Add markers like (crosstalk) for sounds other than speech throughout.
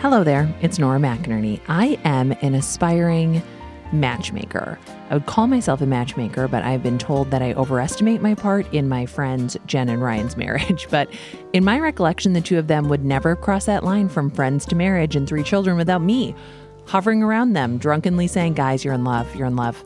Hello there, it's Nora McInerney. I am an aspiring matchmaker. I would call myself a matchmaker, but I've been told that I overestimate my part in my friends Jen and Ryan's (laughs) marriage. But in my recollection, the two of them would never cross that line from friends to marriage and three children without me hovering around them, drunkenly saying, Guys, you're in love, you're in love.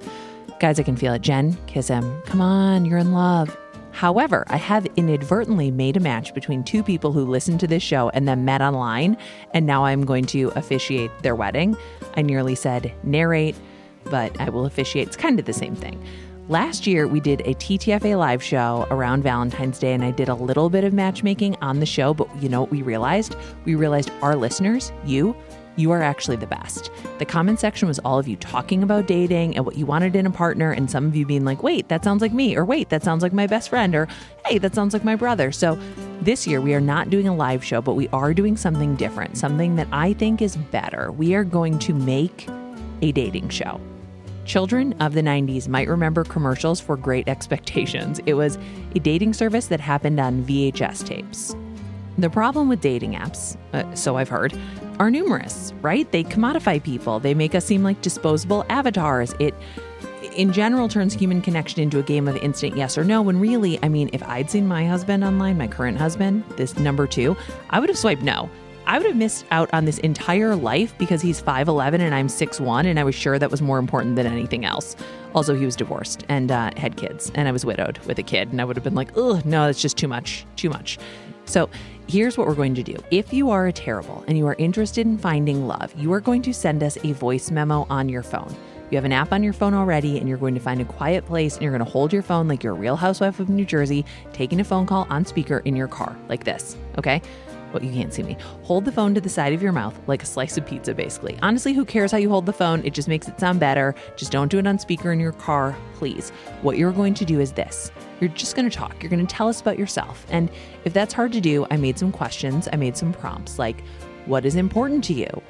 Guys, I can feel it. Jen, kiss him. Come on, you're in love. However, I have inadvertently made a match between two people who listened to this show and then met online, and now I'm going to officiate their wedding. I nearly said narrate, but I will officiate. It's kind of the same thing. Last year, we did a TTFA live show around Valentine's Day, and I did a little bit of matchmaking on the show. But you know what we realized? We realized our listeners, you, you are actually the best. The comment section was all of you talking about dating and what you wanted in a partner, and some of you being like, wait, that sounds like me, or wait, that sounds like my best friend, or hey, that sounds like my brother. So this year, we are not doing a live show, but we are doing something different, something that I think is better. We are going to make a dating show. Children of the 90s might remember commercials for Great Expectations. It was a dating service that happened on VHS tapes. The problem with dating apps, uh, so I've heard, are numerous, right? They commodify people. They make us seem like disposable avatars. It in general turns human connection into a game of instant yes or no when really, I mean, if I'd seen my husband online, my current husband, this number 2, I would have swiped no. I would have missed out on this entire life because he's 5'11 and I'm 6'1, and I was sure that was more important than anything else. Also, he was divorced and uh, had kids, and I was widowed with a kid, and I would have been like, ugh, no, that's just too much, too much. So here's what we're going to do. If you are a terrible and you are interested in finding love, you are going to send us a voice memo on your phone. You have an app on your phone already, and you're going to find a quiet place and you're going to hold your phone like you're a real housewife of New Jersey, taking a phone call on speaker in your car, like this, okay? Well, you can't see me. Hold the phone to the side of your mouth like a slice of pizza, basically. Honestly, who cares how you hold the phone? It just makes it sound better. Just don't do it on speaker in your car, please. What you're going to do is this you're just going to talk. You're going to tell us about yourself. And if that's hard to do, I made some questions, I made some prompts like, what is important to you?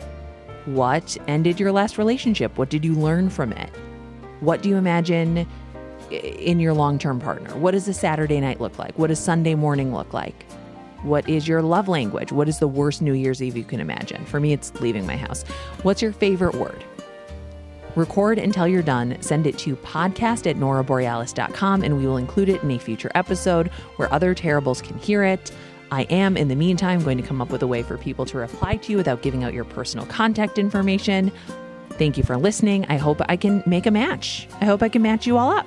What ended your last relationship? What did you learn from it? What do you imagine eh, in your long term partner? What does a Saturday night look like? What does Sunday morning look like? What is your love language? What is the worst New Year's Eve you can imagine? For me, it's leaving my house. What's your favorite word? Record until you're done, send it to podcast at noraborealis.com, and we will include it in a future episode where other terribles can hear it. I am, in the meantime, going to come up with a way for people to reply to you without giving out your personal contact information. Thank you for listening. I hope I can make a match. I hope I can match you all up.